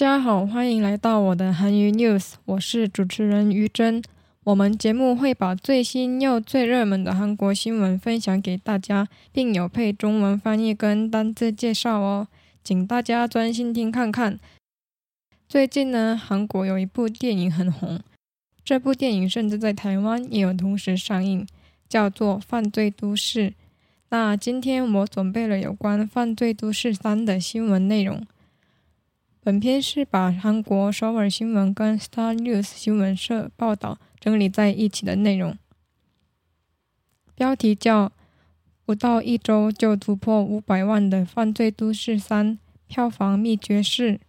大家好，欢迎来到我的韩语 news，我是主持人于真。我们节目会把最新又最热门的韩国新闻分享给大家，并有配中文翻译跟单字介绍哦，请大家专心听看看。最近呢，韩国有一部电影很红，这部电影甚至在台湾也有同时上映，叫做《犯罪都市》。那今天我准备了有关《犯罪都市三》的新闻内容。本片是把韩国首尔新闻跟 Star News 新闻社报道整理在一起的内容。标题叫“不到一周就突破五百万的犯罪都市三”，票房秘诀是：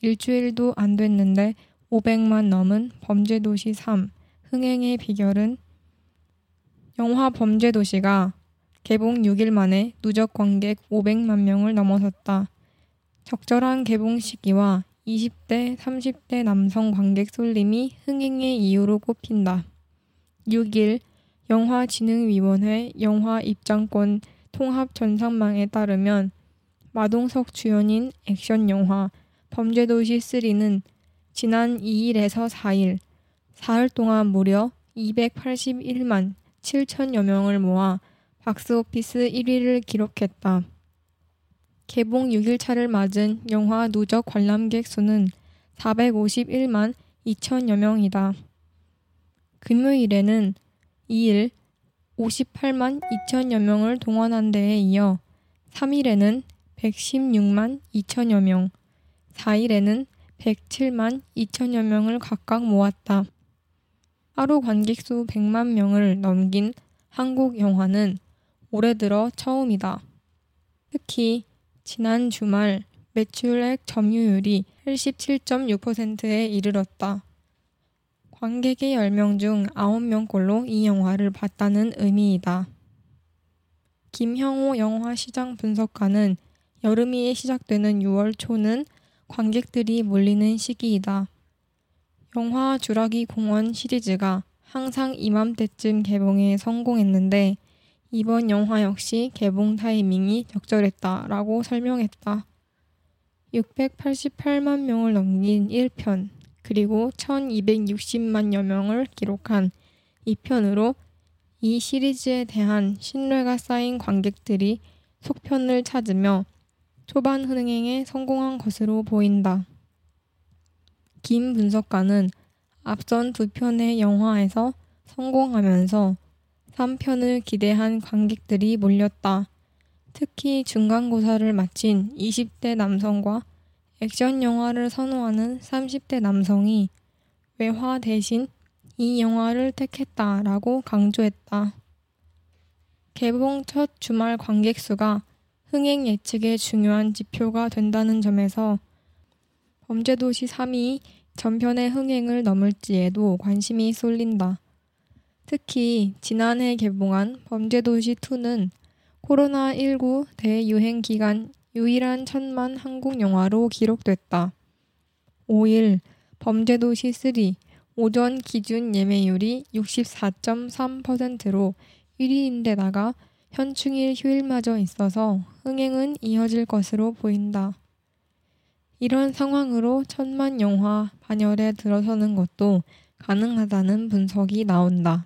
일주일도안됐는데500만넘은범죄도시3흥행의비결은영화범죄도시가개봉6일만에누적관객500만명을넘어섰다 적절한 개봉 시기와 20대, 30대 남성 관객 쏠림이 흥행의 이유로 꼽힌다. 6일 영화진흥위원회 영화 입장권 통합 전산망에 따르면 마동석 주연인 액션 영화 범죄도시 3는 지난 2일에서 4일, 사흘 동안 무려 281만 7천여 명을 모아 박스오피스 1위를 기록했다. 개봉 6일차를 맞은 영화 누적 관람객 수는 451만 2천여 명이다. 금요일에는 2일 58만 2천여 명을 동원한 데에 이어 3일에는 116만 2천여 명, 4일에는 107만 2천여 명을 각각 모았다. 하루 관객 수 100만 명을 넘긴 한국 영화는 올해 들어 처음이다. 특히 지난 주말 매출액 점유율이 87.6%에 이르렀다. 관객의 10명 중 9명꼴로 이 영화를 봤다는 의미이다. 김형호 영화 시장 분석가는 여름이 시작되는 6월 초는 관객들이 몰리는 시기이다. 영화 주라기 공원 시리즈가 항상 이맘때쯤 개봉에 성공했는데 이번 영화 역시 개봉 타이밍이 적절했다라고 설명했다. 688만 명을 넘긴 1편, 그리고 1260만여 명을 기록한 2편으로 이 시리즈에 대한 신뢰가 쌓인 관객들이 속편을 찾으며 초반 흥행에 성공한 것으로 보인다. 김 분석가는 앞선 두 편의 영화에서 성공하면서 3편을 기대한 관객들이 몰렸다. 특히 중간고사를 마친 20대 남성과 액션 영화를 선호하는 30대 남성이 외화 대신 이 영화를 택했다라고 강조했다. 개봉 첫 주말 관객 수가 흥행 예측의 중요한 지표가 된다는 점에서 범죄도시 3이 전편의 흥행을 넘을지에도 관심이 쏠린다. 특히 지난해 개봉한 범죄도시2는 코로나19 대유행 기간 유일한 천만 한국 영화로 기록됐다. 5일 범죄도시 3 오전 기준 예매율이 64.3%로 1위인데다가 현충일 휴일마저 있어서 흥행은 이어질 것으로 보인다. 이런 상황으로 천만 영화 반열에 들어서는 것도 가능하다는 분석이 나온다.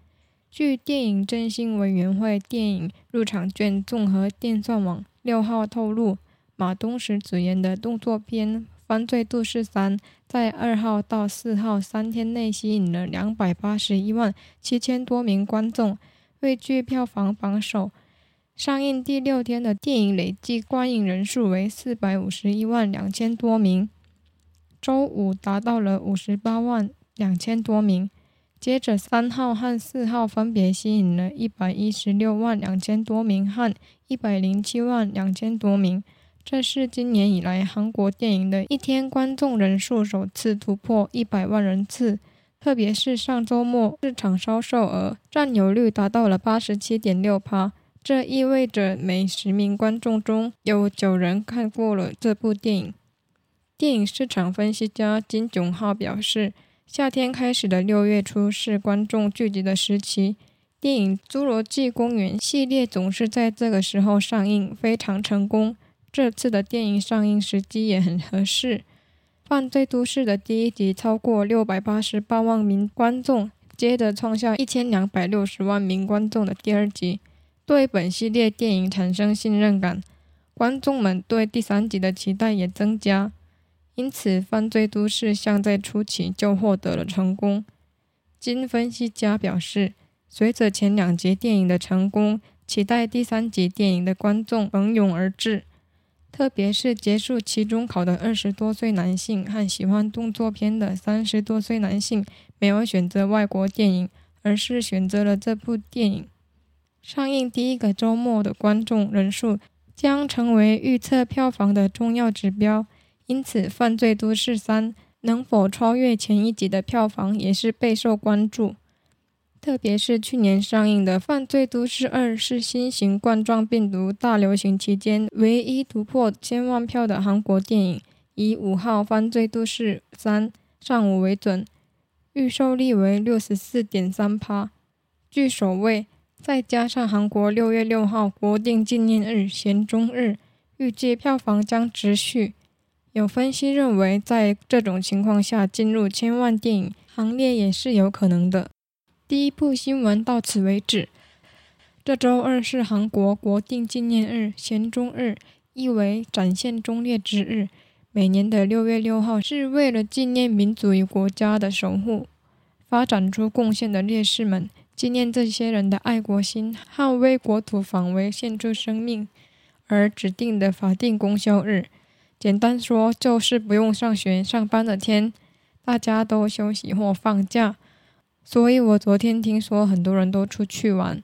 据电影振兴委员会电影入场券综合电算网六号透露，马东石主演的动作片《犯罪都市三》在二号到四号三天内吸引了两百八十一万七千多名观众，位居票房榜首。上映第六天的电影累计观影人数为四百五十一万两千多名，周五达到了五十八万两千多名。接着，三号和四号分别吸引了一百一十六万两千多名和一百零七万两千多名，这是今年以来韩国电影的一天观众人数首次突破一百万人次。特别是上周末市场销售额占有率达到了八十七点六趴，这意味着每十名观众中有九人看过了这部电影。电影市场分析家金炯浩表示，夏天开始的六月初是观众聚集的时期，电影《侏罗纪公园》系列总是在这个时候上映，非常成功。这次的电影上映时机也很合适。《犯罪都市》的第一集超过六百八十八万名观众，接着创下一千两百六十万名观众的第二集，对本系列电影产生信任感，观众们对第三集的期待也增加，因此《犯罪都市》像在初期就获得了成功。金分析家表示，随着前两集电影的成功，期待第三集电影的观众蜂拥而至。特别是结束期中考的二十多岁男性和喜欢动作片的三十多岁男性，没有选择外国电影，而是选择了这部电影。上映第一个周末的观众人数将成为预测票房的重要指标，因此《犯罪都市三》能否超越前一集的票房也是备受关注。特别是去年上映的《犯罪都市二》是新型冠状病毒大流行期间唯一突破千万票的韩国电影，以五号《犯罪都市三》上午为准，预售率为六十四点三趴，据首位，再加上韩国六月六号国定纪念日咸中日，预计票房将持续。有分析认为，在这种情况下，进入千万电影行列也是有可能的。第一部新闻到此为止。这周二是韩国国定纪念日咸中日，意为展现忠烈之日。每年的六月六号是为了纪念民族与国家的守护、发展出贡献的烈士们，纪念这些人的爱国心，捍卫国土防卫，献出生命而指定的法定公休日。简单说，就是不用上学、上班的天，大家都休息或放假。所以我昨天听说很多人都出去玩，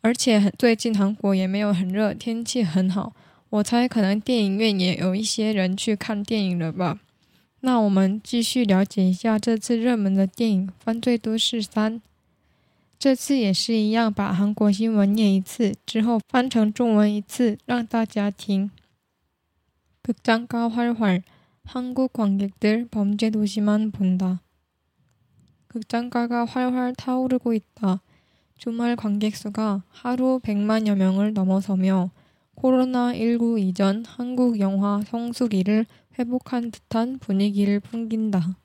而且很最近韩国也没有很热，天气很好。我猜可能电影院也有一些人去看电影了吧。那我们继续了解一下这次热门的电影《犯罪都市三》。这次也是一样，把韩国新闻念一次之后翻成中文一次，让大家听。 극장가 활활 한국 관객들 범죄 도시만 본다 극장가가 활활 타오르고 있다. 주말 관객 수가 하루 100만여 명을 넘어서며 코로나19 이전 한국 영화 성수기를 회복한 듯한 분위기를 풍긴다.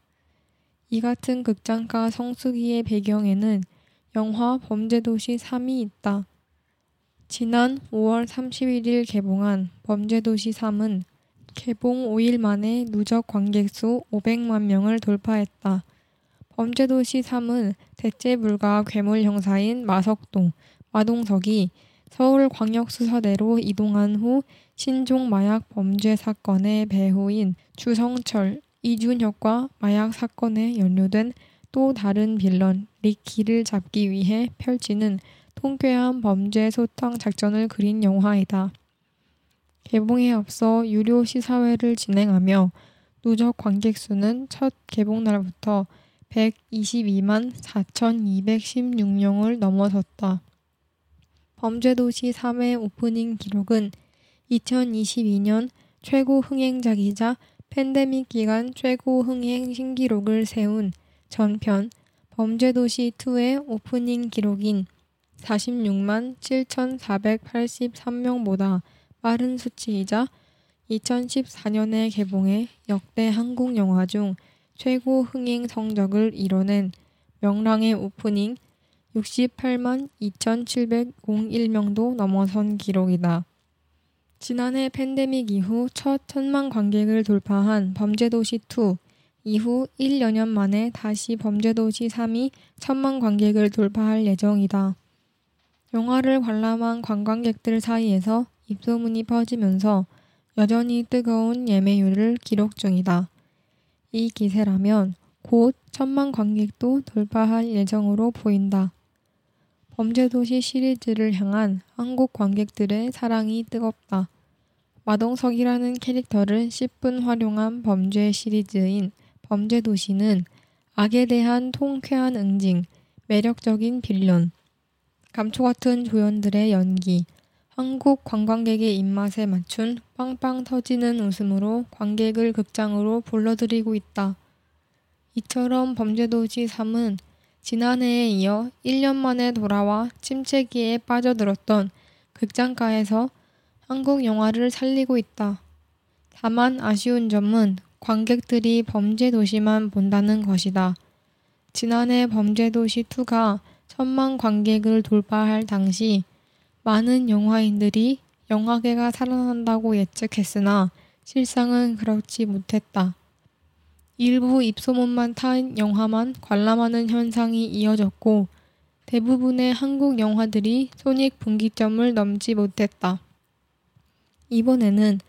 이 같은 극장가 성수기의 배경에는 영화 범죄도시 3이 있다. 지난 5월 31일 개봉한 범죄도시 3은 개봉 5일 만에 누적 관객 수 500만 명을 돌파했다. 범죄도시 3은 대체 불가 괴물 형사인 마석동, 마동석이 서울광역수사대로 이동한 후 신종 마약 범죄 사건의 배후인 주성철, 이준혁과 마약 사건에 연루된 또 다른 빌런 리키를 잡기 위해 펼치는 통쾌한 범죄 소탕 작전을 그린 영화이다. 개봉에 앞서 유료 시사회를 진행하며 누적 관객 수는 첫 개봉 날부터 122만 4,216명을 넘어섰다. 범죄도시 3회 오프닝 기록은 2022년 최고 흥행작이자 팬데믹 기간 최고 흥행 신기록을 세운 전편 범죄도시 2의 오프닝 기록인 46만 7,483명보다 빠른 수치이자 2014년에 개봉해 역대 한국 영화 중 최고 흥행 성적을 이뤄낸 명랑의 오프닝 68만 2,701명도 넘어선 기록이다. 지난해 팬데믹 이후 첫 천만 관객을 돌파한 범죄도시2 이후 1여년 만에 다시 범죄도시 3이 천만 관객을 돌파할 예정이다. 영화를 관람한 관광객들 사이에서 입소문이 퍼지면서 여전히 뜨거운 예매율을 기록 중이다. 이 기세라면 곧 천만 관객도 돌파할 예정으로 보인다. 범죄도시 시리즈를 향한 한국 관객들의 사랑이 뜨겁다. 마동석이라는 캐릭터를 10분 활용한 범죄 시리즈인 범죄도시는 악에 대한 통쾌한 응징, 매력적인 빌런, 감초 같은 조연들의 연기, 한국 관광객의 입맛에 맞춘 빵빵 터지는 웃음으로 관객을 극장으로 불러들이고 있다. 이처럼 범죄도시 3은 지난해에 이어 1년 만에 돌아와 침체기에 빠져들었던 극장가에서 한국 영화를 살리고 있다. 다만 아쉬운 점은 관객들이 범죄도시만 본다는 것이다. 지난해 범죄도시 2가 천만 관객을 돌파할 당시 많은 영화인들이 영화계가 살아난다고 예측했으나 실상은 그렇지 못했다. 일부 입소문만 탄 영화만 관람하는 현상이 이어졌고 대부분의 한국 영화들이 손익 분기점을 넘지 못했다. 이번에는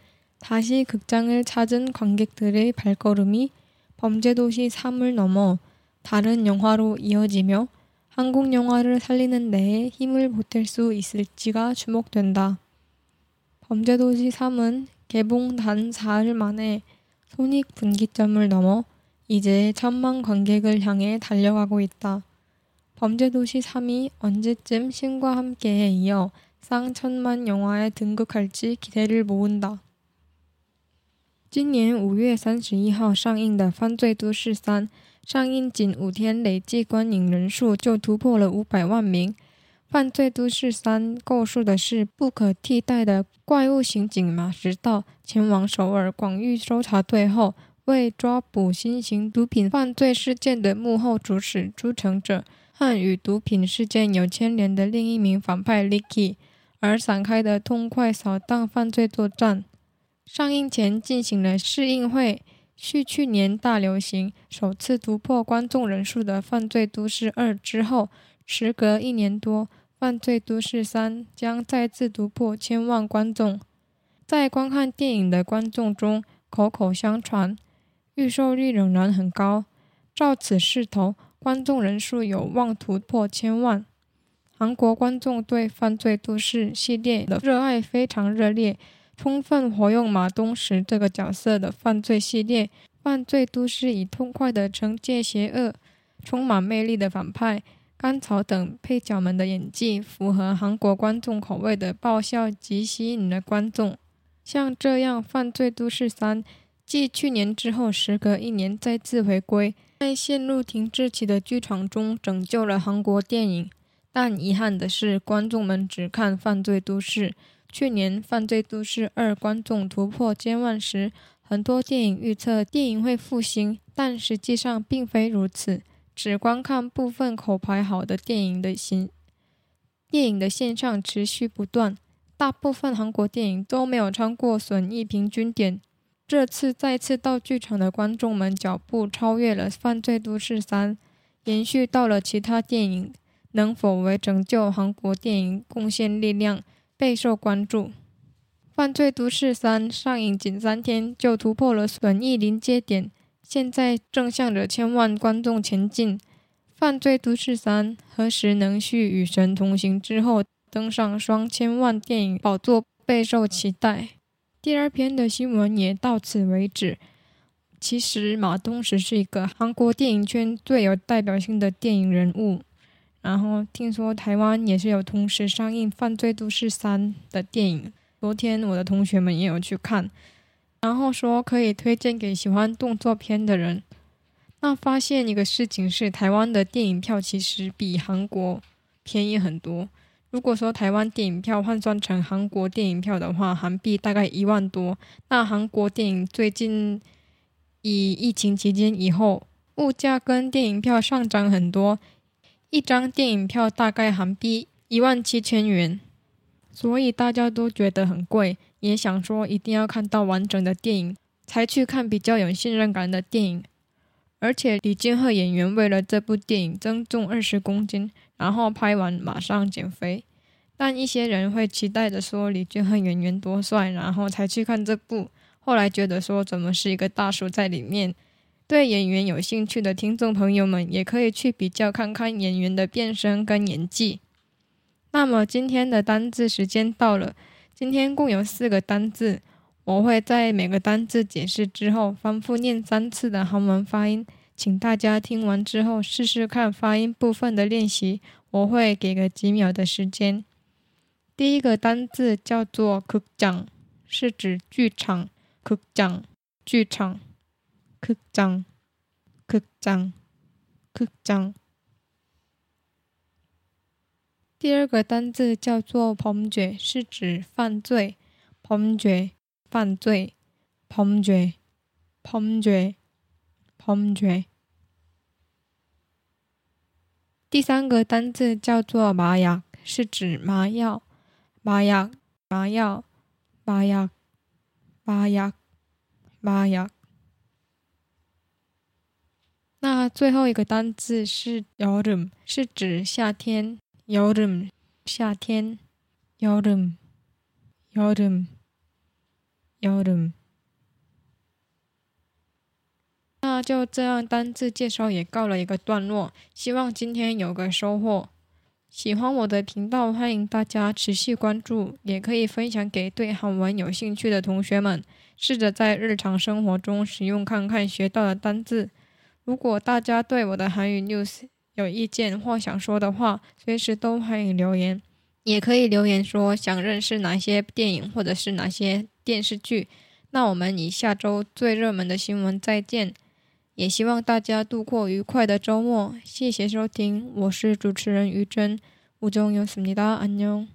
다시 극장을 찾은 관객들의 발걸음이 범죄도시 3을 넘어 다른 영화로 이어지며 한국 영화를 살리는 데에 힘을 보탤 수 있을지가 주목된다. 범죄도시 3은 개봉 단 사흘 만에 손익 분기점을 넘어 이제 천만 관객을 향해 달려가고 있다. 범죄도시 3이 언제쯤 신과 함께에 이어 쌍천만 영화에 등극할지 기대를 모은다. 今年五月三十一号上映的《犯罪都市三》上映仅五天，累计观影人数就突破了五百万名。《犯罪都市三》构述的是不可替代的怪物刑警马石道前往首尔广域搜查队后，为抓捕新型毒品犯罪事件的幕后主使朱成者和与毒品事件有牵连的另一名反派 Licky 而展开的痛快扫荡犯罪作战。上映前进行了试映会。续去年大流行、首次突破观众人数的《犯罪都市二》之后，时隔一年多，《犯罪都市三》将再次突破千万观众。在观看电影的观众中，口口相传，预售率仍然很高。照此势头，观众人数有望突破千万。韩国观众对《犯罪都市》系列的热爱非常热烈。充分活用马东石这个角色的犯罪系列，犯罪都市以痛快的惩戒邪恶、充满魅力的反派甘草等配角们的演技，符合韩国观众口味的爆笑，及吸引了观众。像这样，《犯罪都市三》继去年之后，时隔一年再次回归，在陷入停滞期的剧场中拯救了韩国电影。但遗憾的是，观众们只看《犯罪都市》。去年《犯罪都市二》观众突破千万时，很多电影预测电影会复兴，但实际上并非如此。只观看部分口牌好的电影的形，电影的现象持续不断。大部分韩国电影都没有超过损益平均点。这次再次到剧场的观众们脚步超越了《犯罪都市三》，延续到了其他电影，能否为拯救韩国电影贡献力量？备受关注，《犯罪都市三》上映仅三天就突破了损益临界点，现在正向着千万观众前进。《犯罪都市三》何时能续《与神同行》之后登上双千万电影宝座，备受期待。第二篇的新闻也到此为止。其实马东石是一个韩国电影圈最有代表性的电影人物。然后听说台湾也是有同时上映《犯罪都市三》的电影，昨天我的同学们也有去看，然后说可以推荐给喜欢动作片的人。那发现一个事情是，台湾的电影票其实比韩国便宜很多。如果说台湾电影票换算成韩国电影票的话，韩币大概一万多。那韩国电影最近以疫情期间以后，物价跟电影票上涨很多。一张电影票大概韩币一万七千元，所以大家都觉得很贵，也想说一定要看到完整的电影才去看比较有信任感的电影。而且李俊赫演员为了这部电影增重二十公斤，然后拍完马上减肥。但一些人会期待着说李俊赫演员多帅，然后才去看这部。后来觉得说怎么是一个大叔在里面。对演员有兴趣的听众朋友们，也可以去比较看看演员的变声跟演技。那么今天的单字时间到了，今天共有四个单字，我会在每个单字解释之后反复念三次的韩文发音，请大家听完之后试试看发音部分的练习。我会给个几秒的时间。第一个单字叫做극 장， 是指剧场，극 장， 剧场。극 장， 극 장， 극 장。 第二个单字叫做범 죄， 是指犯罪。범 죄， 犯罪。범 죄， 범 죄， 범 죄。 第三个单字叫做麻药，是指麻药。麻药，麻药，麻药，麻药，麻药。 那最后一个单字是 “yodum”，是指夏天。yodum，夏天。yodum，yodum，yodum。那就这样，单字介绍也告了一个段落。希望今天有个收获。喜欢我的频道，欢迎大家持续关注，也可以分享给对韩文有兴趣的同学们，试着在日常生活中使用看看学到的单字。如果大家对我的韩语 news 有意见或想说的话，随时都欢迎留言，也可以留言说想认识哪些电影或者是哪些电视剧。那我们以下周最热门的新闻再见，也希望大家度过愉快的周末。谢谢收听，我是主持人于真，우정이었습니다안녕